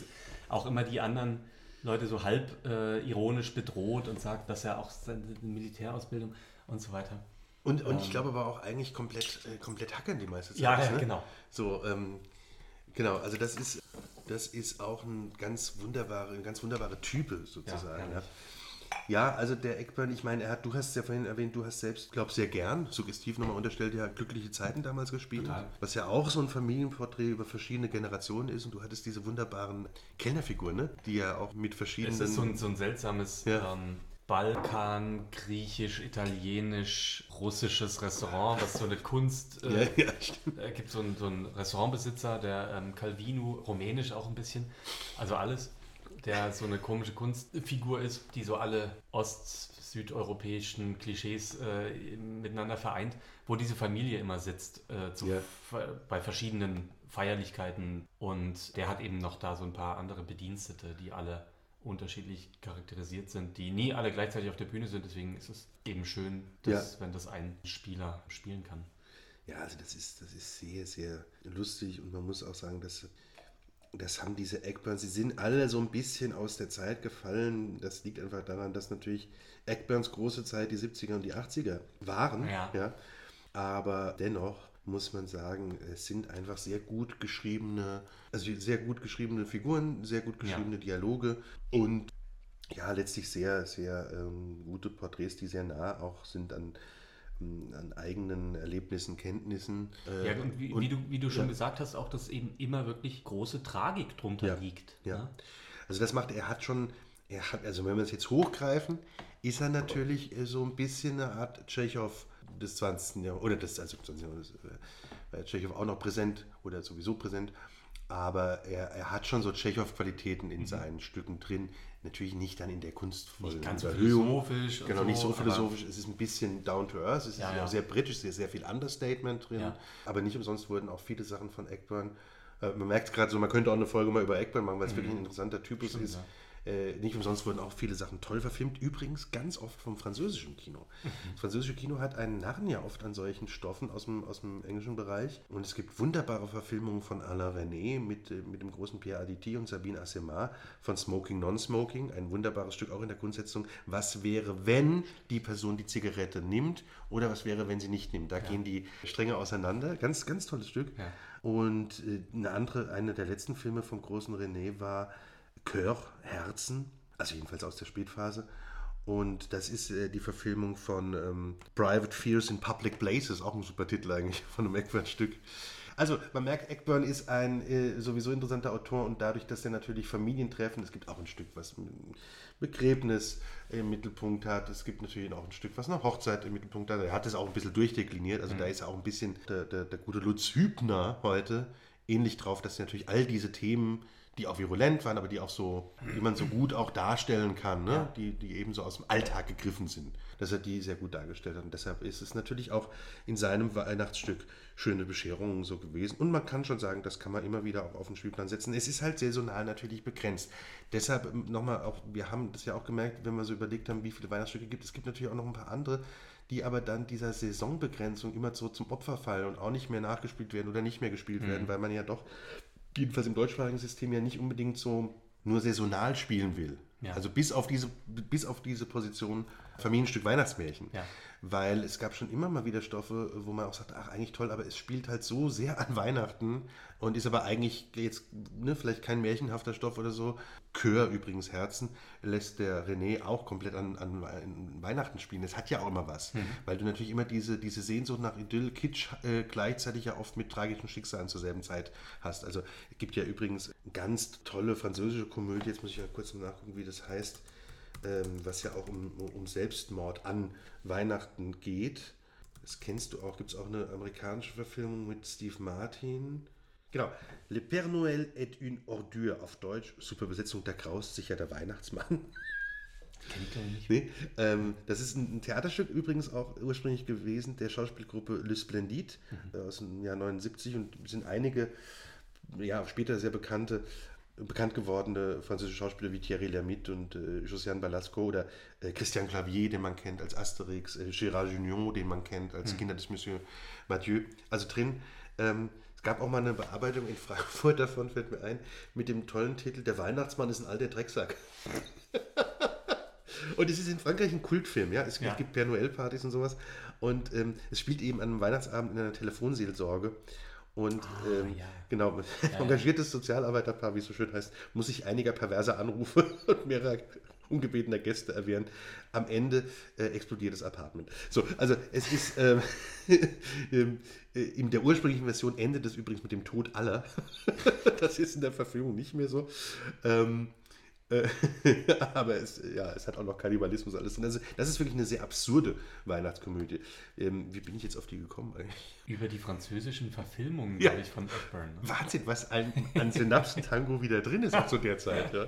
Speaker 4: auch immer die anderen Leute so halb äh, ironisch bedroht und sagt, dass er auch seine Militärausbildung und so weiter.
Speaker 5: Und, und ähm, ich glaube aber auch eigentlich komplett, äh, komplett hackern die meiste Zeit.
Speaker 4: Ja, ja ne? genau.
Speaker 5: So, ähm, genau, also das ist, das ist auch ein ganz wunderbare, eine ganz wunderbare Type sozusagen. Ja, ja, also der Eckburn, ich meine, er hat, du hast es ja vorhin erwähnt, du hast selbst, glaube sehr gern, suggestiv nochmal unterstellt, ja glückliche Zeiten damals gespielt, Total. was ja auch so ein Familienporträt über verschiedene Generationen ist und du hattest diese wunderbaren Kellnerfiguren, ne? die ja auch mit verschiedenen... Es
Speaker 4: ist so ein, so ein seltsames... Ja. Ähm, Balkan, Griechisch, Italienisch, russisches Restaurant, was so eine Kunst. Äh, [laughs] ja, ja, stimmt. Äh, gibt so einen, so einen Restaurantbesitzer, der ähm, Calvino, rumänisch auch ein bisschen, also alles, der so eine komische Kunstfigur ist, die so alle ost-südeuropäischen Klischees äh, miteinander vereint, wo diese Familie immer sitzt, äh, zu, ja. bei verschiedenen Feierlichkeiten. Und der hat eben noch da so ein paar andere Bedienstete, die alle unterschiedlich charakterisiert sind, die nie alle gleichzeitig auf der Bühne sind. Deswegen ist es eben schön, dass, ja. wenn das ein Spieler spielen kann.
Speaker 5: Ja, also das ist, das ist sehr, sehr lustig und man muss auch sagen, dass das haben diese Eggburns, sie sind alle so ein bisschen aus der Zeit gefallen. Das liegt einfach daran, dass natürlich Eggburns große Zeit die 70er und die 80er waren. Ja. ja. Aber dennoch muss man sagen, es sind einfach sehr gut geschriebene, also sehr gut geschriebene Figuren, sehr gut geschriebene ja. Dialoge und ja, letztlich sehr, sehr ähm, gute Porträts, die sehr nah auch sind an, an eigenen Erlebnissen, Kenntnissen.
Speaker 4: Äh, ja, und wie, und, wie du, wie du schon ja. gesagt hast, auch, dass eben immer wirklich große Tragik drunter
Speaker 5: ja,
Speaker 4: liegt.
Speaker 5: Ja. Ne? Also das macht, er hat schon, er hat, also wenn wir es jetzt hochgreifen, ist er natürlich äh, so ein bisschen eine Art Tschechow des 20. Jahrhunderts, oder des, also 20. Jahrhunderts, äh, Tschechow auch noch präsent oder sowieso präsent, aber er, er hat schon so Tschechow-Qualitäten in mhm. seinen Stücken drin. Natürlich nicht dann in der kunstvollen
Speaker 4: nicht ganz philosophisch.
Speaker 5: Genau, so, nicht so philosophisch. Es ist ein bisschen down to earth. Es ist ja, ja. auch sehr britisch, sehr, sehr viel Understatement drin. Ja. Aber nicht umsonst wurden auch viele Sachen von Eckburn. Äh, man merkt gerade so, man könnte auch eine Folge mal über Eckburn machen, weil es mhm. wirklich ein interessanter Typus Stimmt, ist. Äh, nicht umsonst wurden auch viele Sachen toll verfilmt. Übrigens ganz oft vom französischen Kino. Mhm. Das französische Kino hat einen Narren ja oft an solchen Stoffen aus dem, aus dem englischen Bereich. Und es gibt wunderbare Verfilmungen von Alain René mit, äh, mit dem großen Pierre Aditi und Sabine Assemar von Smoking Non-Smoking. Ein wunderbares Stück auch in der Grundsetzung. Was wäre, wenn die Person die Zigarette nimmt oder was wäre, wenn sie nicht nimmt? Da ja. gehen die Stränge auseinander. Ganz, ganz tolles Stück. Ja. Und äh, eine andere, eine der letzten Filme vom großen René war Chör, Herzen, also jedenfalls aus der Spätphase. Und das ist äh, die Verfilmung von ähm, Private Fears in Public Places, auch ein super Titel eigentlich [laughs] von einem Eckburn-Stück. Also man merkt, Eckburn ist ein äh, sowieso interessanter Autor und dadurch, dass er natürlich Familientreffen, es gibt auch ein Stück, was ein Begräbnis im Mittelpunkt hat, es gibt natürlich auch ein Stück, was eine Hochzeit im Mittelpunkt hat. Er hat es auch ein bisschen durchdekliniert, also mhm. da ist auch ein bisschen der, der, der gute Lutz Hübner heute ähnlich drauf, dass er natürlich all diese Themen die auch virulent waren, aber die auch so, die man so gut auch darstellen kann, ne? Ja. die, die eben so aus dem Alltag gegriffen sind, dass er die sehr gut dargestellt hat. Und deshalb ist es natürlich auch in seinem Weihnachtsstück schöne Bescherungen so gewesen. Und man kann schon sagen, das kann man immer wieder auch auf den Spielplan setzen. Es ist halt saisonal natürlich begrenzt. Deshalb ähm, nochmal auch, wir haben das ja auch gemerkt, wenn wir so überlegt haben, wie viele Weihnachtsstücke gibt. Es gibt natürlich auch noch ein paar andere, die aber dann dieser Saisonbegrenzung immer so zum Opfer fallen und auch nicht mehr nachgespielt werden oder nicht mehr gespielt mhm. werden, weil man ja doch jedenfalls im deutschsprachigen System ja nicht unbedingt so nur saisonal spielen will. Ja. Also bis auf diese, bis auf diese Position Familienstück Weihnachtsmärchen. Ja weil es gab schon immer mal wieder Stoffe, wo man auch sagt, ach, eigentlich toll, aber es spielt halt so sehr an Weihnachten und ist aber eigentlich jetzt ne, vielleicht kein märchenhafter Stoff oder so. Chör übrigens Herzen lässt der René auch komplett an, an, an Weihnachten spielen. Das hat ja auch immer was, mhm. weil du natürlich immer diese, diese Sehnsucht nach Idyll, Kitsch äh, gleichzeitig ja oft mit tragischen Schicksalen zur selben Zeit hast. Also es gibt ja übrigens ganz tolle französische Komödie, jetzt muss ich ja kurz nachgucken, wie das heißt was ja auch um, um Selbstmord an Weihnachten geht. Das kennst du auch. Gibt es auch eine amerikanische Verfilmung mit Steve Martin? Genau. Le Père Noël est une ordure auf Deutsch. Super Besetzung, da graust sich ja der Weihnachtsmann. [laughs]
Speaker 4: Kenn ich nicht.
Speaker 5: Nee, ähm, das ist ein Theaterstück übrigens auch ursprünglich gewesen, der Schauspielgruppe Le Splendide mhm. aus dem Jahr 79 und sind einige ja, später sehr bekannte bekannt gewordene französische Schauspieler wie Thierry Lhermitte und äh, Josiane Balasco oder äh, Christian Clavier, den man kennt als Asterix, äh, Gérard Junior, den man kennt als mhm. Kinder des Monsieur Mathieu. Also drin. Ähm, es gab auch mal eine Bearbeitung in Frankfurt [laughs] davon, fällt mir ein, mit dem tollen Titel Der Weihnachtsmann ist ein alter Drecksack. [laughs] und es ist in Frankreich ein Kultfilm, ja. Es ja. gibt Père Noël-Partys und sowas. Und ähm, es spielt eben an einem Weihnachtsabend in einer Telefonseelsorge. Und ah, ähm, ja. genau, [laughs] ja, engagiertes Sozialarbeiterpaar, wie es so schön heißt, muss sich einiger perverser Anrufe [laughs] und mehrerer ungebetener Gäste erwehren. Am Ende äh, explodiert das Apartment. So, also es ist ähm, [laughs] ähm äh, in der ursprünglichen Version endet es übrigens mit dem Tod aller. das ist in der Verfilmung nicht mehr so. Ähm, äh, [laughs] aber es, ja, es hat auch noch Kannibalismus alles drin. Also, das ist wirklich eine sehr absurde Weihnachtskomödie. Ähm, wie bin ich jetzt auf die gekommen eigentlich?
Speaker 4: Über die französischen Verfilmungen,
Speaker 5: ja.
Speaker 4: glaube ich, von Eckburn.
Speaker 5: Ne? Wahnsinn, was an, an Synapsen-Tango wieder drin ist zu der Zeit. Ja.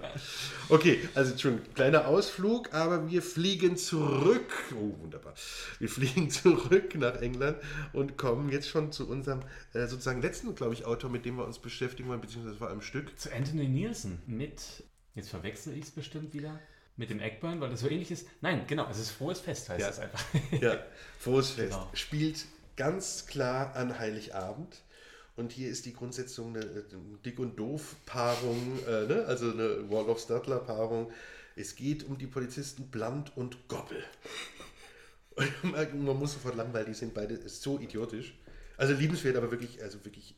Speaker 5: Okay, also schon ein kleiner Ausflug, aber wir fliegen zurück. Oh, wunderbar. Wir fliegen [laughs] zurück nach England und kommen jetzt schon zu unserem äh, sozusagen letzten, glaube ich, Autor, mit dem wir uns beschäftigen wollen, beziehungsweise vor allem Stück.
Speaker 4: Zu Anthony Nielsen mit Jetzt verwechsel ich es bestimmt wieder mit dem Eckburn, weil das so ähnlich ist. Nein, genau, es ist frohes Fest, heißt
Speaker 5: ja.
Speaker 4: es einfach. [laughs]
Speaker 5: ja, frohes Fest. Genau. Spielt ganz klar an Heiligabend. Und hier ist die Grundsetzung eine, Dick- und Doof-Paarung, äh, ne? also eine Wall of Stadler-Paarung. Es geht um die Polizisten Blunt und Goppel. man muss sofort lang, weil die sind beide so idiotisch. Also liebenswert, aber wirklich, also wirklich,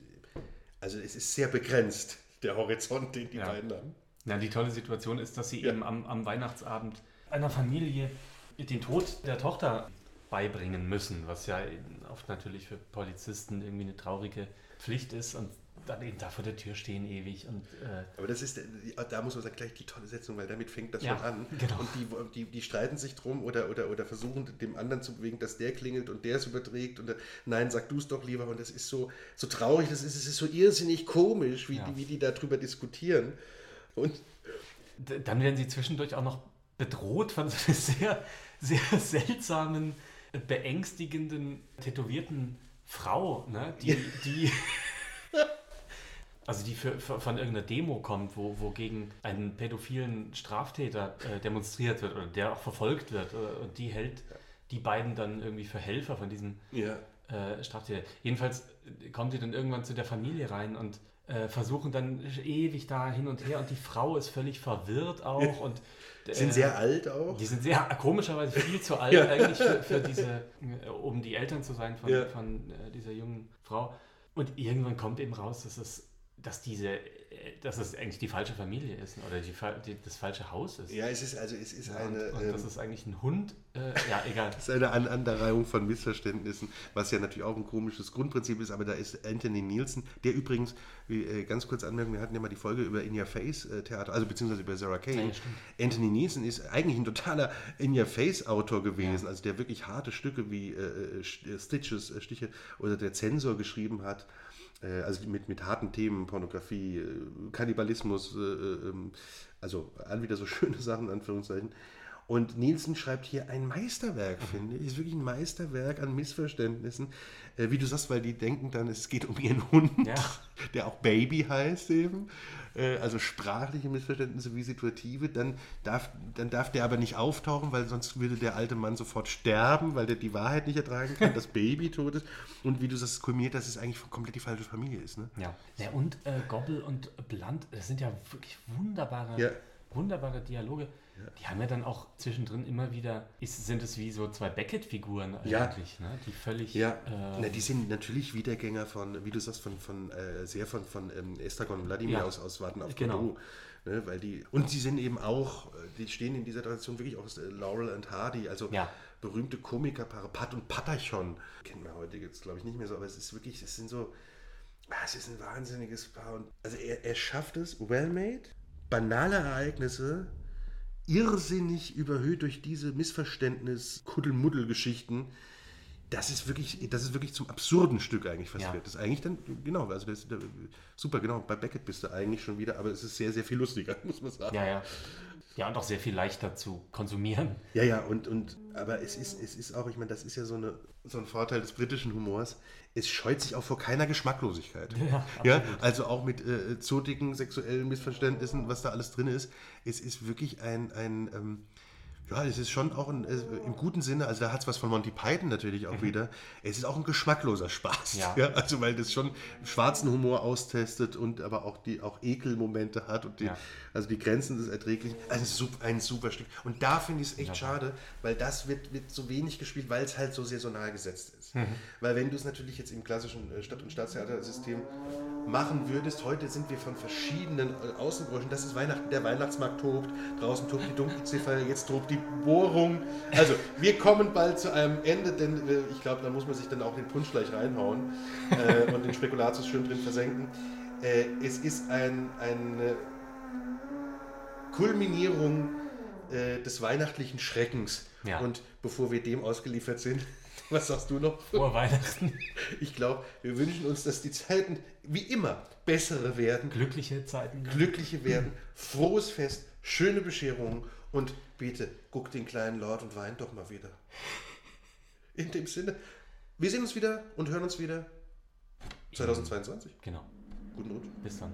Speaker 5: also es ist sehr begrenzt, der Horizont, den die ja. beiden haben.
Speaker 4: Ja, die tolle Situation ist, dass sie ja. eben am, am Weihnachtsabend einer Familie den Tod der Tochter beibringen müssen, was ja oft natürlich für Polizisten irgendwie eine traurige Pflicht ist und dann eben da vor der Tür stehen ewig und äh,
Speaker 5: Aber das ist, da muss man sagen, gleich die tolle Setzung, weil damit fängt das
Speaker 4: Ja,
Speaker 5: schon an.
Speaker 4: genau.
Speaker 5: Und die, die, die streiten sich drum oder, oder, oder versuchen dem anderen zu bewegen, dass der klingelt und der es überträgt und der, nein, sag du es doch lieber. Und das ist so, so traurig, das ist, es ist so irrsinnig komisch, wie,
Speaker 4: Ja.
Speaker 5: die, wie die darüber diskutieren. Und
Speaker 4: Dann werden sie zwischendurch auch noch bedroht von [laughs] so einer sehr, sehr seltsamen, beängstigenden, tätowierten Frau, ne? die, die also die für, für, von irgendeiner Demo kommt, wo, wo gegen einen pädophilen Straftäter äh, demonstriert wird oder der auch verfolgt wird. Äh, und die hält die beiden dann irgendwie für Helfer von diesem
Speaker 5: ja.
Speaker 4: äh, Straftäter. Jedenfalls äh, kommen sie dann irgendwann zu der Familie rein und versuchen dann ewig da hin und her und die Frau ist völlig verwirrt auch und [laughs] äh,
Speaker 5: Sind sehr alt auch.
Speaker 4: die sind sehr komischerweise viel zu alt [laughs]
Speaker 5: Ja.
Speaker 4: eigentlich für, für diese, äh, um die Eltern zu sein von,
Speaker 5: Ja.
Speaker 4: von äh, dieser jungen Frau. Und irgendwann kommt eben raus, dass es, dass diese, äh, dass es eigentlich die falsche Familie ist oder die, die, das falsche Haus ist.
Speaker 5: Ja, es ist also es ist
Speaker 4: Ja,
Speaker 5: eine.
Speaker 4: und, und
Speaker 5: ähm,
Speaker 4: das ist eigentlich ein Hund. Äh, ja, egal. [laughs]
Speaker 5: Das ist eine Aneinanderreihung von Missverständnissen, was ja natürlich auch ein komisches Grundprinzip ist, aber da ist Anthony Nielsen, der übrigens, wie, äh, ganz kurz anmerken, wir hatten ja mal die Folge über In Your Face äh, Theater, also beziehungsweise über Sarah Kane.
Speaker 4: Ja.
Speaker 5: Anthony Nielsen ist eigentlich ein totaler In Your Face Autor gewesen, also der wirklich harte Stücke wie äh, äh, Stitches, äh, Stiche oder der Zensor geschrieben hat. Äh, also mit, mit harten Themen, Pornografie, äh, Kannibalismus, äh, äh, ähm, also all wieder so [laughs] schöne Sachen, Anführungszeichen. Und Nielsen schreibt hier ein Meisterwerk, finde ich. Ist wirklich ein Meisterwerk an Missverständnissen. Äh, wie du sagst, weil die denken dann, es geht um ihren Hund,
Speaker 4: Ja. [laughs]
Speaker 5: der auch Baby heißt eben. Äh, also sprachliche Missverständnisse wie situative. Dann darf, dann darf der aber nicht auftauchen, weil sonst würde der alte Mann sofort sterben, weil der die Wahrheit nicht ertragen kann, dass Baby tot ist. Und wie du sagst, kulminiert, dass es eigentlich komplett die falsche Familie ist. Ne?
Speaker 4: Ja. ja und äh, Gobble und Blunt, das sind ja wirklich wunderbare,
Speaker 5: Ja.
Speaker 4: wunderbare Dialoge. Die haben ja dann auch zwischendrin immer wieder, ist, sind es wie so zwei Beckett-Figuren
Speaker 5: Ja.
Speaker 4: eigentlich, ne? die völlig.
Speaker 5: Ja,
Speaker 4: äh,
Speaker 5: Na, die sind natürlich Wiedergänger von, wie du sagst, von, von äh, sehr von, von ähm, Estragon Wladimir
Speaker 4: Ja.
Speaker 5: aus, aus Warten auf
Speaker 4: Genau.
Speaker 5: Godot. Ne, weil die, und sie sind eben auch, die stehen in dieser Tradition wirklich auch aus äh, Laurel and Hardy, also
Speaker 4: Ja.
Speaker 5: berühmte Komikerpaare, Pat und Patachon. Kennt man heute jetzt, glaube ich, nicht mehr so, aber es ist wirklich, es sind so, ah, es ist ein wahnsinniges Paar. Und, also er, er schafft es, well-made, banale Ereignisse, irrsinnig überhöht durch diese Missverständnis, Kuddelmuddel-Geschichten. Das ist wirklich, das ist wirklich zum absurden Stück eigentlich fast
Speaker 4: Ja.
Speaker 5: wird. Das ist eigentlich dann, genau, also das, das, super, genau, bei Beckett bist du eigentlich schon wieder, aber es ist sehr, sehr viel lustiger, [laughs] muss man sagen.
Speaker 4: ja, ja. Ja, und auch sehr viel leichter zu konsumieren.
Speaker 5: Ja, ja, und, und aber es ist, es ist auch, ich meine, das ist ja so, eine, so ein Vorteil des britischen Humors. Es scheut sich auch vor keiner Geschmacklosigkeit.
Speaker 4: Ja,
Speaker 5: ja also auch mit äh, zotigen sexuellen Missverständnissen, was da alles drin ist. Es ist wirklich ein, ein ähm, ja, es ist schon auch ein, äh, im guten Sinne, also da hat es was von Monty Python natürlich auch wieder. Es ist auch ein geschmackloser Spaß.
Speaker 4: Mhm. [laughs] Ja.
Speaker 5: also weil das schon schwarzen Humor austestet und aber auch die auch Ekelmomente hat und die,
Speaker 4: Ja.
Speaker 5: also die Grenzen des Erträglichen. Also ein super Stück. Und da finde ich es echt schade, weil das wird, wird so wenig gespielt, weil es halt so saisonal gesetzt ist.
Speaker 4: Mhm.
Speaker 5: Weil wenn du es natürlich jetzt im klassischen äh, Stadt- und Staatstheatersystem machen würdest, heute sind wir von verschiedenen äh, Außenbranchen, das ist Weihnachten, der Weihnachtsmarkt tobt, draußen tobt die Dunkelziffer, jetzt tobt die Bohrung. Also wir kommen bald zu einem Ende, denn äh, ich glaube, da muss man sich dann auch den Punsch gleich reinhauen äh, und den Spekulatius schön drin versenken. Äh, es ist ein, eine Kulminierung äh, des weihnachtlichen Schreckens.
Speaker 4: Ja.
Speaker 5: Und bevor wir dem ausgeliefert sind, [laughs] was sagst du noch?
Speaker 4: Vor Weihnachten.
Speaker 5: Ich glaube, wir wünschen uns, dass die Zeiten wie immer bessere werden,
Speaker 4: Glückliche Zeiten.
Speaker 5: glückliche werden, frohes Fest, schöne Bescherungen und bitte guck den kleinen Lord und weint doch mal wieder. In dem Sinne, wir sehen uns wieder und hören uns wieder 2022.
Speaker 4: Genau.
Speaker 5: Guten Rutsch.
Speaker 4: Bis dann.